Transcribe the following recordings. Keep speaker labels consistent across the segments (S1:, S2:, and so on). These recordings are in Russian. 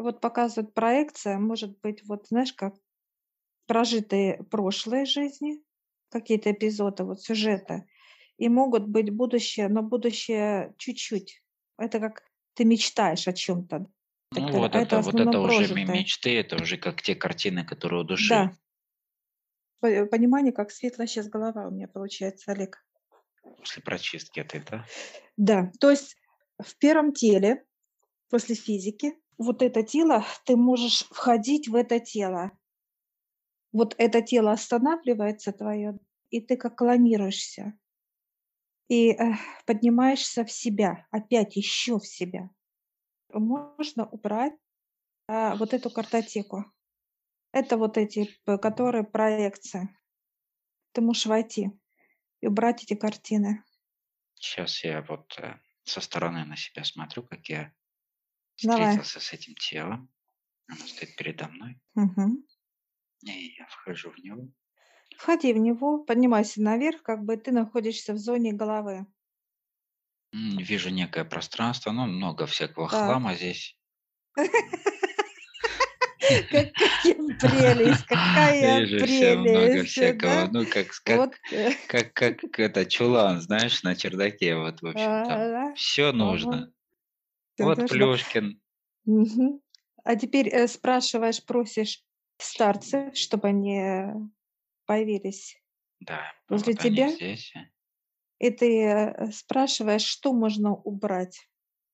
S1: Вот показывает проекция, может быть, вот знаешь, как прожитые прошлые жизни, какие-то эпизоды, вот сюжета, и могут быть будущее, но будущее чуть-чуть. Это как ты мечтаешь о чем-то.
S2: Ну
S1: Это,
S2: вот
S1: а это
S2: это вот это уже
S1: прожитое.
S2: мечты, это уже как те картины, которые у души.
S1: Да. По- Понимание, как светлая сейчас голова у меня получается, Олег.
S2: После прочистки этой, да?
S1: Да, то есть в первом теле, после физики, вот это тело, ты можешь входить в это тело. Вот это тело останавливается твое, и ты как клонируешься. И э, поднимаешься в себя, опять еще в себя. Можно убрать а, вот эту картотеку. Это вот эти, которые проекции. Ты можешь войти и убрать эти картины.
S2: Сейчас я вот, э, со стороны на себя смотрю, как я
S1: Давай.
S2: встретился с этим телом. Оно стоит передо мной,
S1: Мгм.
S2: и я вхожу в него.
S1: Входи в него, поднимайся наверх, как бы ты находишься в зоне головы.
S2: Вижу некое пространство, ну, много всякого
S1: Так.
S2: хлама здесь.
S1: Какая прелесть, какая
S2: Вижу всё много
S1: прелесть,
S2: всякого,
S1: да?
S2: ну, как с как
S1: Вот. э,
S2: как как это, чулан, знаешь, на чердаке, вот, в общем, всё
S1: ага.
S2: нужно. Вот
S1: нужно.
S2: Плюшкин.
S1: Мгм. А теперь э, спрашиваешь, просишь старцев, чтобы они появились
S2: Да,
S1: возле
S2: вот
S1: тебя,
S2: здесь.
S1: и ты э, спрашиваешь, что можно убрать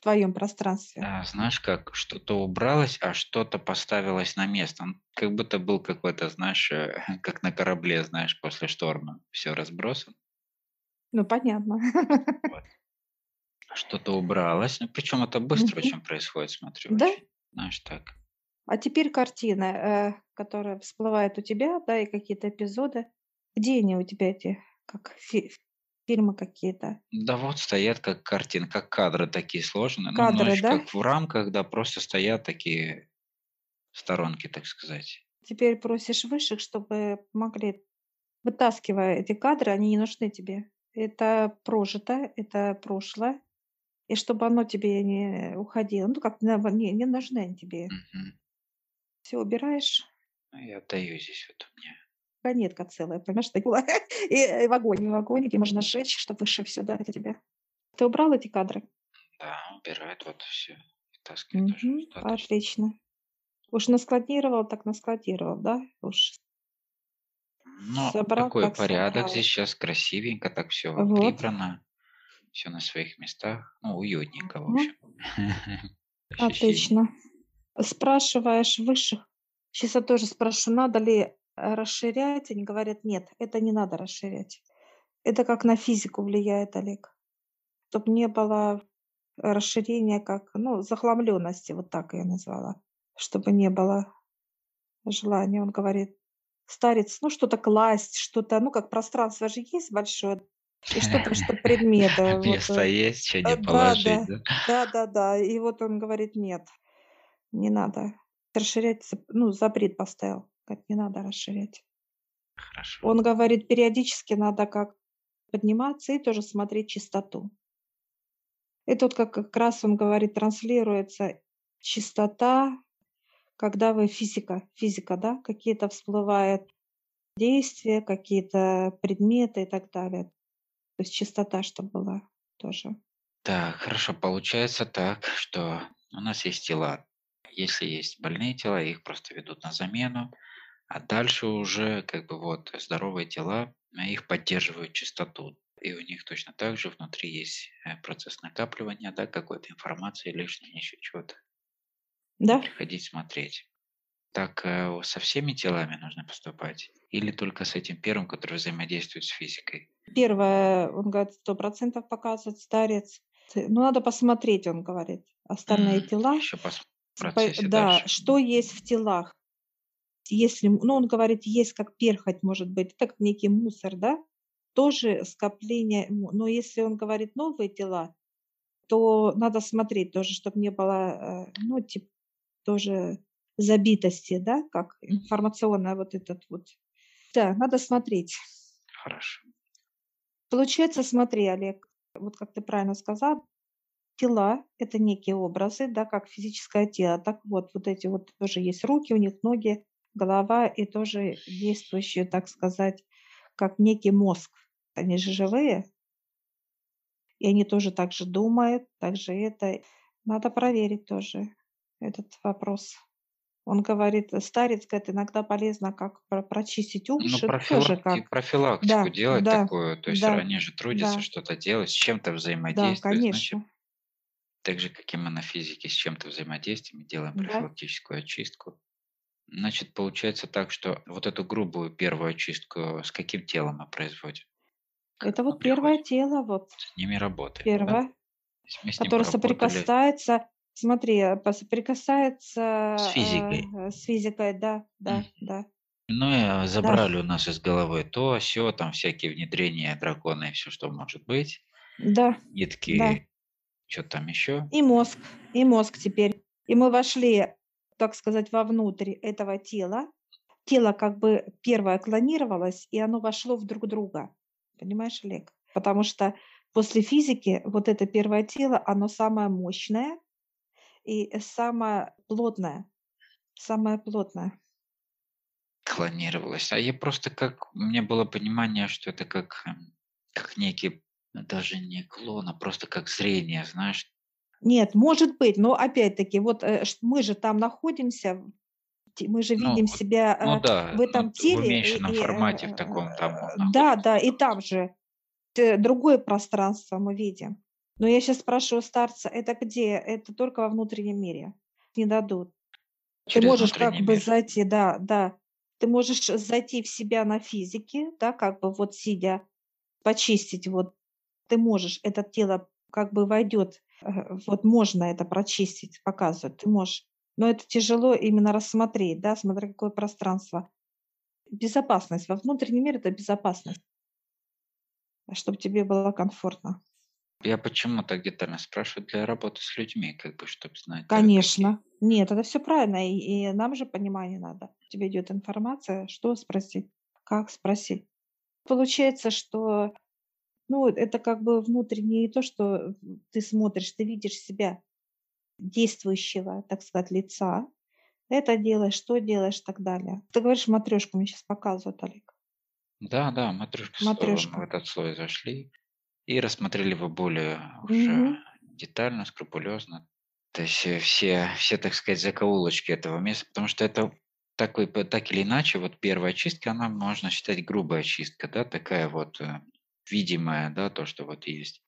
S1: в твоем пространстве.
S2: А, знаешь, как что-то убралось, а что-то поставилось на место. Он как будто был какой-то, знаешь, э, как на корабле, знаешь, после шторма. Все разбросано.
S1: Ну, понятно.
S2: Вот. Что-то убралось. Ну, причем это быстро
S1: Мгм.
S2: очень происходит, смотрю,
S1: Да?
S2: очень. Знаешь, так.
S1: А теперь картины, э, которые всплывают у тебя, да, и какие-то эпизоды. Где они у тебя эти, как фи- фильмы какие-то?
S2: Да вот стоят как картины, как кадры такие сложные. Ну,
S1: Кадры,
S2: знаешь,
S1: да?
S2: как в рамках, да, просто стоят такие сторонки, так сказать.
S1: Теперь просишь высших, чтобы помогли. Вытаскивая эти кадры, они не нужны тебе. Это прожито, это прошлое. И чтобы оно тебе не уходило. Ну, как не, не нужны они тебе.
S2: Мгм.
S1: Все убираешь.
S2: Ну, я отдаю здесь вот у меня.
S1: Вагонетка целая, понимаешь, такая. И, и в огонь, и в огонь, и можно сжечь, чтобы выше все дать тебе. Ты убрал эти кадры?
S2: Да, убирает вот все.
S1: Мгм,
S2: достаточно.
S1: Отлично. Уж наскладировал, так наскладировал, да? Уж
S2: Ну,
S1: собрал,
S2: такой
S1: так
S2: порядок
S1: собрал.
S2: здесь сейчас красивенько, так все
S1: Вот.
S2: прибрано, все на своих местах. Ну, уютненько, в общем.
S1: Отлично. Спрашиваешь высших. Сейчас я тоже спрашиваю, надо ли э, расширять. Они говорят, нет, это не надо расширять. Это как на физику влияет, Олег. Чтобы не было расширения, как, ну, захламленности, вот так я назвала. Чтобы не было желания. Он говорит, старец, ну, что-то класть, что-то, ну, как пространство же есть большое, и что-то, что предметы. Вот,
S2: Место
S1: э,
S2: есть, что
S1: э,
S2: не
S1: да,
S2: положить,
S1: да,
S2: да?
S1: да. И вот он говорит, нет, не надо расширять, ну, запрет поставил, как не надо расширять.
S2: Хорошо.
S1: Он говорит, периодически надо как подниматься и тоже смотреть чистоту. Это вот как, как раз он говорит, транслируется чистота, когда вы физика, физика, да, какие-то всплывают действия, какие-то предметы и так далее. То есть чистота, чтобы была тоже.
S2: Так, хорошо. Получается так, что у нас есть тела. Если есть больные тела, их просто ведут на замену. А дальше уже как бы вот здоровые тела, а, их поддерживают чистоту. И у них точно так же внутри есть э, процесс накапливания, да, какой-то информации лишней, еще чего-то.
S1: Да?
S2: Приходить смотреть. Так э, со всеми телами нужно поступать? Или только с этим первым, который взаимодействует с физикой?
S1: Первое, он говорит, сто процентов показывает старец. Ну, надо посмотреть, он говорит. Остальные тела.
S2: Еще
S1: По- Да,
S2: дальше.
S1: что есть в телах. Если, ну, он говорит, есть как перхоть, может быть, это как некий мусор, да? Тоже скопление. Но если он говорит новые тела, то надо смотреть тоже, чтобы не было, э, ну, типа, тоже забитости, да, как информационная вот этот вот. Да, надо смотреть.
S2: Хорошо.
S1: Получается, смотри, Олег, вот как ты правильно сказал, тела – это некие образы, да, как физическое тело. Так вот, вот эти вот тоже есть руки, у них ноги, голова и тоже действующие, так сказать, как некий мозг. Они же живые, и они тоже так же думают, так же это. Надо проверить тоже этот вопрос. Он говорит, старец говорит, иногда полезно как прочистить
S2: Ну,
S1: уши, тоже
S2: профилакти
S1: как.
S2: профилактику
S1: Да,
S2: делать
S1: да,
S2: такую, то есть
S1: да,
S2: они же трудятся
S1: да,
S2: что-то делать, с чем-то
S1: да,
S2: взаимодействуют, значит,
S1: конечно.
S2: так же, как и мы на физике с чем-то взаимодействуем, делаем
S1: Да.
S2: профилактическую очистку. Значит, получается так, что вот эту грубую первую очистку с каким телом мы производим? Как
S1: Это вот первое тело, вот
S2: С ними работаем, да?
S1: первое,
S2: ним
S1: которое соприкасается, смотри, э, по-
S2: с физикой.
S1: э, с физикой, да, да,
S2: Мгм.
S1: да,
S2: Ну и
S1: да,
S2: забрали у нас из головы то, все, там всякие внедрения дракона и все, что может быть.
S1: да, да.
S2: Нитки, что там еще.
S1: И мозг, и мозг теперь. И мы вошли, так сказать, вовнутрь этого тела. Тело как бы первое клонировалось, и оно вошло в друг друга. Понимаешь, Олег? Потому что после физики вот это первое тело, оно самое мощное и самое плотное. Самое плотное.
S2: Клонировалось. А я просто как... У меня было понимание, что это как, эм, как некий, ну, даже не клон, а просто как зрение, знаешь.
S1: Нет, может быть, но опять-таки, вот э, мы же там находимся, мы же
S2: Ну,
S1: видим
S2: вот,
S1: себя
S2: ну
S1: э,
S2: да,
S1: в
S2: ну,
S1: этом
S2: в
S1: теле, и,
S2: уменьшенном
S1: и, э,
S2: формате в таком там
S1: э, да, да, и там же э, другое пространство мы видим. Но я сейчас спрашиваю старца, это где? Это только во внутреннем мире. Не дадут. Ты
S2: Через
S1: можешь как
S2: внутренний
S1: бы
S2: мир.
S1: зайти, да, да. Ты можешь зайти в себя на физике, да, как бы вот сидя, почистить вот. Ты можешь, это тело как бы войдет, э, вот можно это прочистить, показывают, ты можешь. Но это тяжело именно рассмотреть, да, смотря какое пространство. Безопасность. Во внутреннем мире это безопасность, чтобы тебе было комфортно.
S2: Я почему так детально спрашиваю для работы с людьми, как бы, чтобы знать, какие.
S1: Конечно. Нет, это все правильно. И, и нам же понимание надо. Тебе идет информация, что спросить, как спросить. Получается, что ну, это как бы внутреннее то, что ты смотришь, ты видишь себя действующего, так сказать, лица. Это делаешь, что делаешь и так далее. Ты говоришь матрешку, мне сейчас показывают, Олег.
S2: Да, да, матрешка слоя, мы в
S1: Матрешка.
S2: этот слой зашли и рассмотрели его более уже
S1: Мгм.
S2: детально, скрупулезно. То есть э, все, все, так сказать, закоулочки этого места, потому что это такой, п- так или иначе, вот первая чистка, она можно считать грубая чистка, да, такая вот э, видимая, да, то, что вот есть.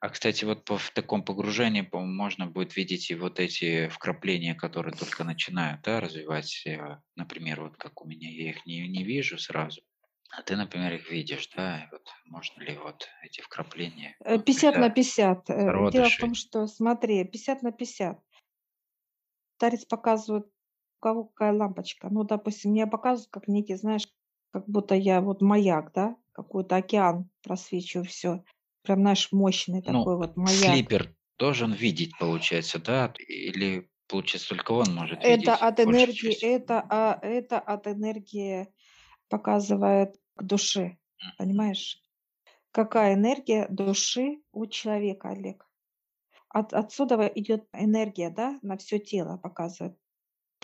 S2: А, кстати, вот по, в таком погружении, по-моему, можно будет видеть и вот эти вкрапления, которые только начинают, да, развивать, э, например, вот как у меня, я их не, не вижу сразу, а ты, например, их видишь, да, вот можно ли вот эти вкрапления
S1: Э,
S2: внутри
S1: 50 на
S2: за-
S1: 50. Э, Дело в
S2: зародышей?
S1: том, что, смотри, 50 на 50. Старец показывает, у кого какая лампочка. Ну, допустим, мне показывают, как некий, знаешь, как будто я вот маяк, да, какой-то океан просвечиваю все. Прям, знаешь, мощный
S2: Ну,
S1: такой вот маяк.
S2: слипер должен видеть, получается, да? Или, получается, только он может
S1: Это
S2: видеть
S1: от энергии, это, а, это от энергии показывает к душе,
S2: М.
S1: понимаешь? Какая энергия души у человека, Олег? От, отсюда идет энергия, да, на все тело показывает.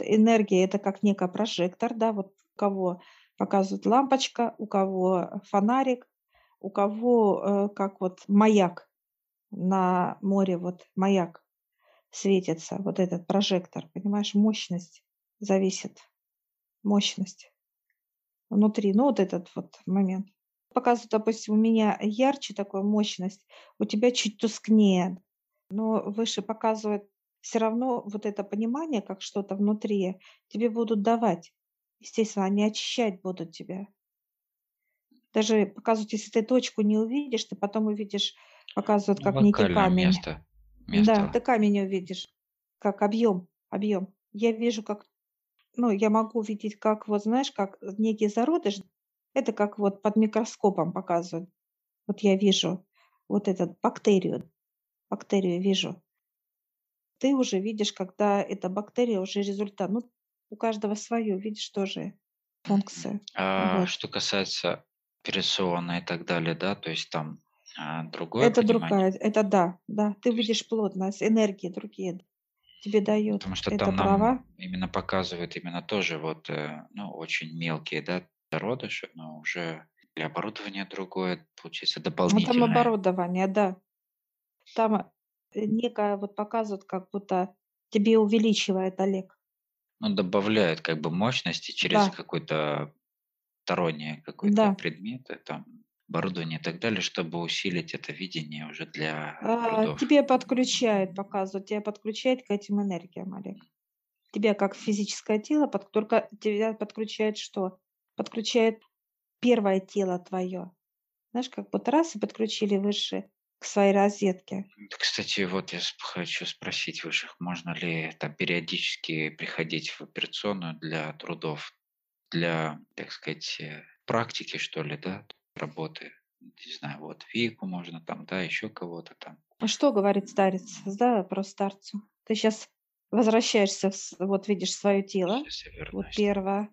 S1: Энергия это как некий прожектор, да, вот у кого показывает лампочка, у кого фонарик, у кого э, как вот маяк на море, вот маяк светится, вот этот прожектор, понимаешь, мощность зависит, мощность внутри, ну вот этот вот момент. Показывает, допустим, у меня ярче такая мощность, у тебя чуть тускнее, но выше показывает все равно вот это понимание, как что-то внутри, тебе будут давать. Естественно, они очищать будут тебя. Даже показывают, если ты точку не увидишь, ты потом увидишь, показывают, как некий
S2: локальное
S1: камень.
S2: место.
S1: Да,
S2: Место.
S1: ты камень увидишь, как объем, объем. Я вижу, как, ну, я могу видеть, как вот, знаешь, как некий зародыш, это как вот под микроскопом показывают. Вот я вижу вот этот бактерию, бактерию вижу. Ты уже видишь, когда эта бактерия уже результат. Ну, у каждого свое, видишь, тоже функция.
S2: А
S1: Вот.
S2: что касается операционной и так далее, да, то есть там А другое
S1: Это
S2: понимание.
S1: другая, это да, да. Ты видишь плотность, энергии другие тебе дает
S2: Потому что
S1: это
S2: там нам
S1: права.
S2: именно показывают именно тоже вот, э, ну, очень мелкие, да, зародыши, но уже и оборудование другое, получается
S1: Ну, там
S2: дополнительное.
S1: оборудование, да. Там, э, некое вот показывают, как будто тебе увеличивает Олег.
S2: Ну, добавляют как бы мощности через
S1: Да,
S2: какой-то сторонний какой-то
S1: да.
S2: предмет, э, там, оборудование и так далее, чтобы усилить это видение уже для
S1: А,
S2: трудов.
S1: тебе подключает, показывают, тебя подключает к этим энергиям, Олег. Тебя как физическое тело, под, только тебя подключает что? Подключает первое тело твое. Знаешь, как вот раз и подключили выше к своей розетке.
S2: Кстати, вот я хочу спросить высших, можно ли там периодически приходить в операционную для трудов, для, так сказать, э, практики, что ли, да, работы? Не знаю, вот Вику можно там, да, еще кого-то там.
S1: А что говорит старец? Задай вопрос старцу. Ты сейчас возвращаешься, в вот видишь свое тело, вот первое.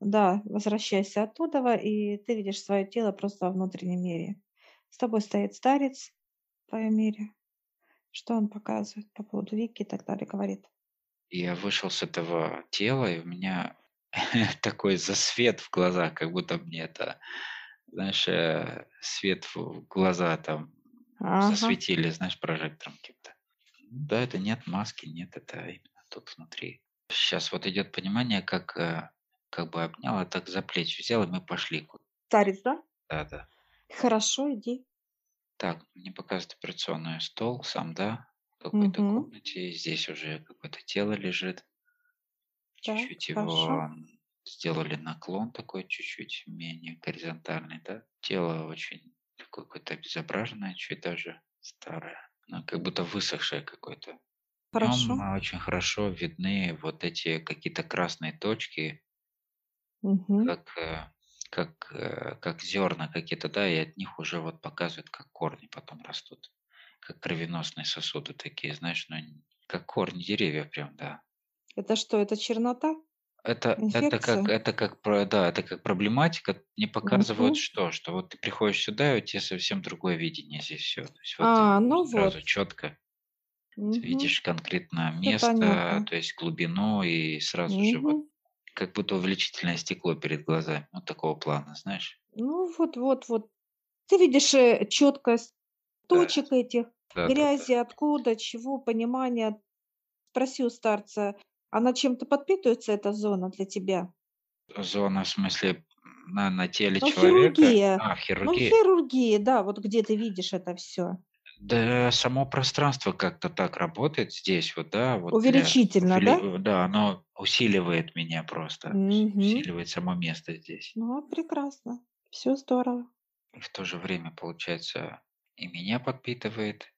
S1: Да, возвращайся оттуда, и ты видишь свое тело просто во внутреннем мире. С тобой стоит старец в твоем мире. Что он показывает по поводу Вики и так далее, говорит.
S2: Я вышел с этого тела, и у меня такой засвет в глазах, как будто мне это, знаешь, э, свет в глаза там
S1: Ага,
S2: засветили, знаешь, прожектором каким-то. Да, это нет маски, нет, это именно тут внутри. Сейчас вот идет понимание, как, э, как бы обнял, а так за плечи взял, и мы пошли
S1: старец, да?
S2: куда-то.
S1: Хорошо, иди.
S2: Так, мне показывает операционный стол сам, да, в какой-то
S1: Угу,
S2: комнате. Здесь уже какое-то тело лежит. Чуть-чуть
S1: хорошо.
S2: Сделали наклон такой, чуть-чуть менее горизонтальный, да. Тело очень такое какое-то обезображенное, чуть даже старое. Ну, как будто высохшее какое-то.
S1: Хорошо.
S2: нем очень хорошо видны вот эти какие-то красные точки,
S1: Угу.
S2: как, э, как, э, как зерна какие-то, да, и от них уже вот показывают, как корни потом растут. Как кровеносные сосуды такие, знаешь, ну, как корни деревьев прям, да.
S1: Это что, это чернота?
S2: Это, это как, это как, про- да, это как проблематика. Не показывают
S1: Угу.
S2: что, что вот ты приходишь сюда, и у тебя совсем другое видение здесь все. То есть вот ты
S1: А, ну
S2: сразу
S1: вот.
S2: четко
S1: Угу.
S2: видишь конкретно место, то есть глубину, и сразу же вот как будто увеличительное стекло перед глазами. Вот такого плана, знаешь?
S1: Ну вот вот вот. Ты видишь, э, четкость
S2: Да,
S1: точек этих,
S2: да, да, да.
S1: грязи, откуда, чего, понимание. Спроси у старца, она чем-то подпитывается, эта зона для тебя?
S2: Зона, в смысле, на, на теле
S1: Ну,
S2: человека,
S1: хирургия.
S2: а,
S1: Ну,
S2: хирургии,
S1: хирургия, да, вот где ты видишь это все.
S2: Да, само пространство как-то так работает здесь вот, да, вот
S1: Увеличительно, да?
S2: увели- э, да, оно усиливает меня просто,
S1: Мгм.
S2: усиливает само место здесь.
S1: Ну, прекрасно. Все здорово.
S2: И в то же время, получается, и меня подпитывает,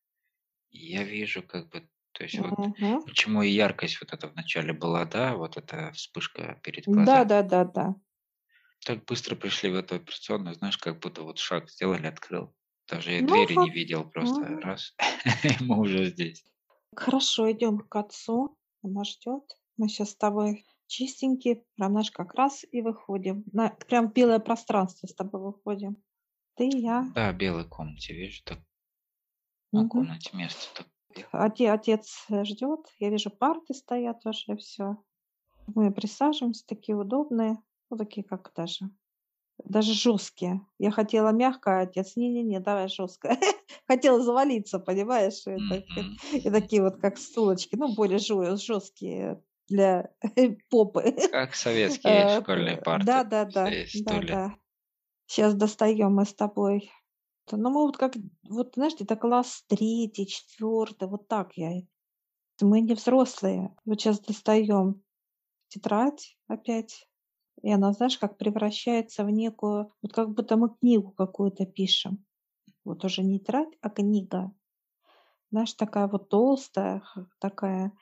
S2: и я вижу как бы, то есть вот
S1: Мгм.
S2: почему и яркость вот эта в начале была, да, вот эта вспышка перед глазами.
S1: Да-да-да-да.
S2: Так быстро пришли в эту операционную, знаешь, как будто вот шаг сделали, открыл. Даже я
S1: Ну
S2: двери не
S1: вот.
S2: видел, просто
S1: Мгм.
S2: раз, и мы уже здесь.
S1: Хорошо, идем к отцу. Она ждет. Мы сейчас с тобой чистенькие, прям наш как раз и выходим. На, прям в белое пространство с тобой выходим. Ты, я.
S2: Да, в белой комнате, вижу, так на комнате место так.
S1: Оте- Отец ждет. Я вижу, парты стоят уже, все. Мы присаживаемся, такие удобные. Ну, такие как даже. Даже жесткие. Я хотела мягко, а отец, не-не-не, давай жестко. Хотела завалиться, понимаешь? И, так- и такие вот как стулочки, ну, более жесткие для попы.
S2: Как советские
S1: Э,
S2: школьные парты,
S1: да-да-да,
S2: стоя стулья.
S1: да-да. Сейчас достаем мы с тобой. Т ну, мы вот как, вот знаешь, где-то класс третий, четвертый, вот так я. Мы не взрослые. Вот сейчас достаем тетрадь опять, и она, знаешь, как превращается в некую, вот как будто мы книгу какую-то пишем. Вот уже не тетрадь, а книга. Знаешь, такая вот толстая, такая.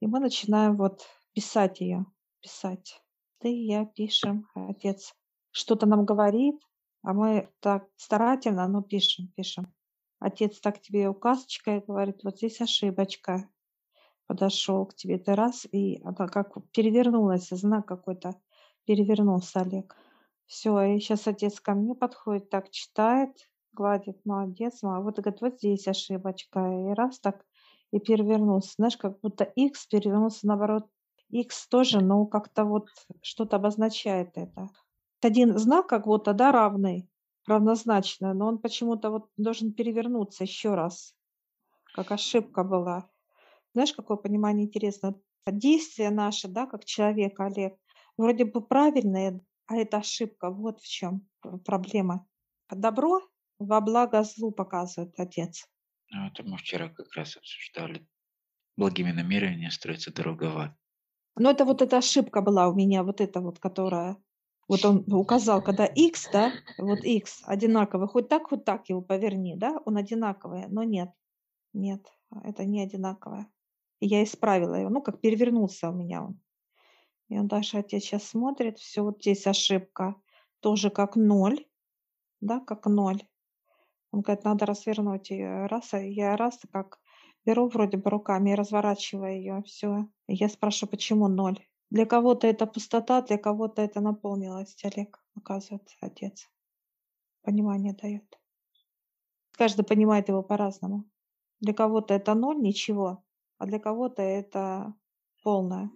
S1: И мы начинаем вот писать ее, писать. Ты и я пишем, а отец что-то нам говорит, а мы так старательно, но пишем, пишем. Отец так тебе указочкой говорит, вот здесь ошибочка. Подошел к тебе ты раз, и она как перевернулась, знак какой-то перевернулся Олег. Все, и сейчас отец ко мне подходит, так читает, гладит, молодец, мама. Вот, говорит, вот здесь ошибочка. И раз так, и перевернулся. Знаешь, как будто X перевернулся наоборот. X тоже, но как-то вот что-то обозначает это. Один знак как будто, да, равный, равнозначно, но он почему-то вот должен перевернуться еще раз, как ошибка была. Знаешь, какое понимание интересно? Действие наше, да, как человека, Олег, вроде бы правильное, а это ошибка. Вот в чем проблема. Добро во благо злу показывает Отец.
S2: Ну, это мы вчера как раз обсуждали. Благими намерениями строится дорога в ад.
S1: Но это вот эта ошибка была у меня, вот эта вот, которая... Вот он указал, когда x, да, вот x одинаковый, хоть так, хоть так его поверни, да, он одинаковый, но нет, нет, это не одинаковое. И я исправила его, ну, как перевернулся у меня он. И он дальше отец сейчас смотрит, все, вот здесь ошибка, тоже как ноль, да, как ноль. Он говорит, надо развернуть ее. Раз, а я раз как беру вроде бы руками и разворачиваю ее, все. Я спрашиваю, почему ноль? Для кого-то это пустота, для кого-то это наполнилость, Олег, оказывается, отец. Понимание дает. Каждый понимает его по-разному. Для кого-то это ноль, ничего, а для кого-то это полное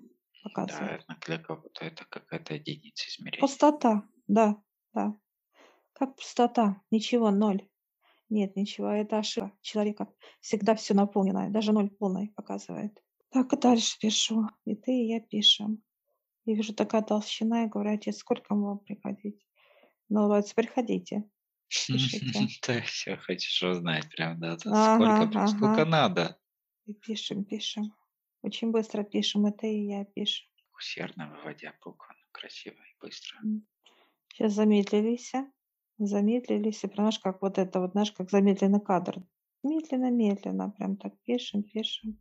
S1: показывает.
S2: Да, для кого-то это какая-то единица измерения.
S1: Пустота, да, да. Как пустота, ничего, ноль. Нет, ничего, это ошибка человека. Всегда все наполнено, даже ноль полный показывает. Так, и дальше пишу. И ты, и я пишем. И вижу такая толщина, я говорю, отец, сколько вам приходить? Ну, говорит, приходите.
S2: Да, все, хочешь узнать прям, да, сколько, надо.
S1: И пишем, пишем. Очень быстро пишем, это и я пишем.
S2: Усердно выводя буквы, ну, красиво и быстро.
S1: Сейчас замедлились замедлились, и понимаешь, как вот это вот, знаешь, как замедленный кадр. Медленно-медленно, прям так пишем, пишем.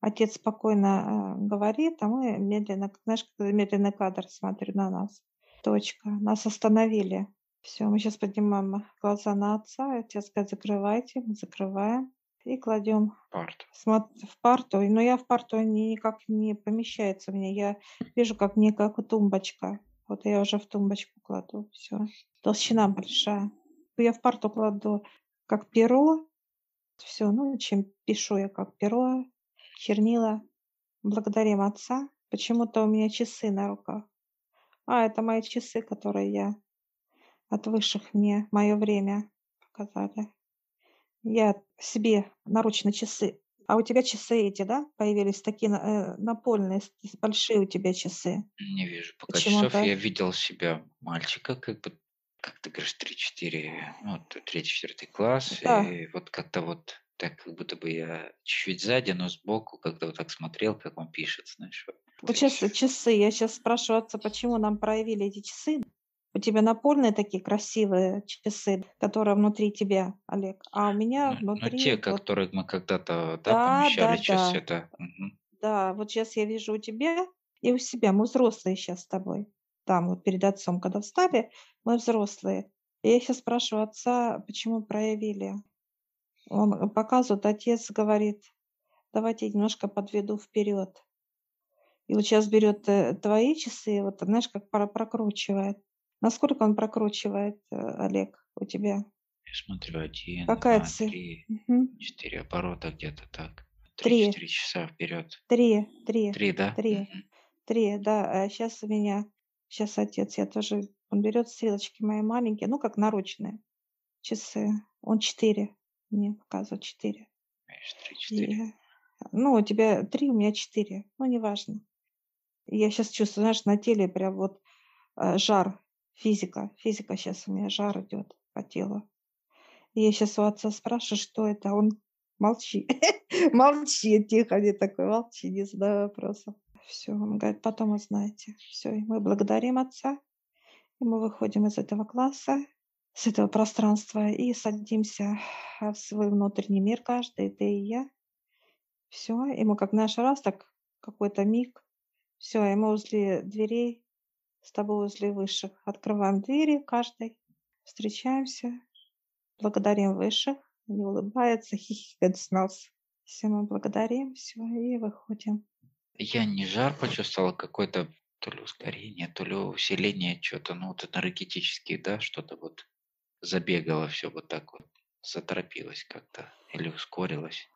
S1: Отец спокойно э, говорит, а мы медленно, знаешь, как замедленный кадр смотрит на нас. Точка. Нас остановили. Все, мы сейчас поднимаем глаза на отца. Отец говорит, закрывайте. Мы закрываем. И кладем
S2: парту.
S1: в парту. Но я в парту никак не помещается мне. Я вижу, как мне как тумбочка. Вот я уже в тумбочку кладу. Все толщина большая. Я в парту кладу как перо. Все, ну, чем пишу я как перо, чернила. Благодарим отца. Почему-то у меня часы на руках. А, это мои часы, которые я от высших мне мое время показали. Я себе наручно часы. А у тебя часы эти, да, появились такие э, напольные, большие у тебя часы?
S2: Не вижу пока часов. Я видел себя мальчика, как бы как ты говоришь, 3-4, ну, вот третий, четвертый класс, Да. и вот как-то вот так, как будто бы я чуть-чуть сзади, но сбоку, как-то вот так смотрел, как он пишет, знаешь. Вот,
S1: Вот сейчас часы. Я сейчас спрашиваю отца, почему нам проявили эти часы. У тебя напольные такие красивые часы, которые внутри тебя, Олег. А у меня
S2: Ну, ну, те,
S1: вот...
S2: которые мы когда-то, да, Да, помещали да, часы,
S1: да. да. Да, вот сейчас я вижу у тебя и у себя. Мы взрослые сейчас с тобой там вот перед отцом, когда встали, мы взрослые. И я сейчас спрашиваю отца, почему проявили. Он показывает, отец говорит, давайте немножко подведу вперед. И вот сейчас берет э, твои часы, вот знаешь, как прокручивает. Насколько он прокручивает, э, Олег, у тебя?
S2: Я смотрю, один,
S1: Какая два, цель?
S2: три, угу. четыре оборота где-то так. Три-четыре часа вперед.
S1: Три, три.
S2: Три, да?
S1: Три. Угу. Три, да. Сейчас а у меня Сейчас отец, я тоже, он берет стрелочки мои маленькие, ну, как наручные часы. Он четыре мне показывает четыре.
S2: Три, четыре.
S1: Ну, у тебя три, у меня четыре. Ну, неважно. Я сейчас чувствую, знаешь, на теле прям вот э, жар, физика. Физика сейчас у меня жар идет по телу. И я сейчас у отца спрашиваю, что это. Он молчи. молчи, тихо, не такой, молчи, не задавай вопросов. Все, он говорит, потом узнаете. Все, и мы благодарим Отца, и мы выходим из этого класса, с этого пространства и садимся в свой внутренний мир, каждый, ты и я. Все, и мы как наш раз, так какой-то миг, все, и мы возле дверей, с тобой возле высших. Открываем двери каждый, встречаемся, благодарим высших, они улыбаются, хихикают с нас. Все мы благодарим, все, и выходим.
S2: Я не жар почувствовал, какой-то то ли ускорение, то ли усиление, что-то, ну, вот энергетически, да, что-то вот забегало все вот так вот, заторопилось как-то или ускорилось.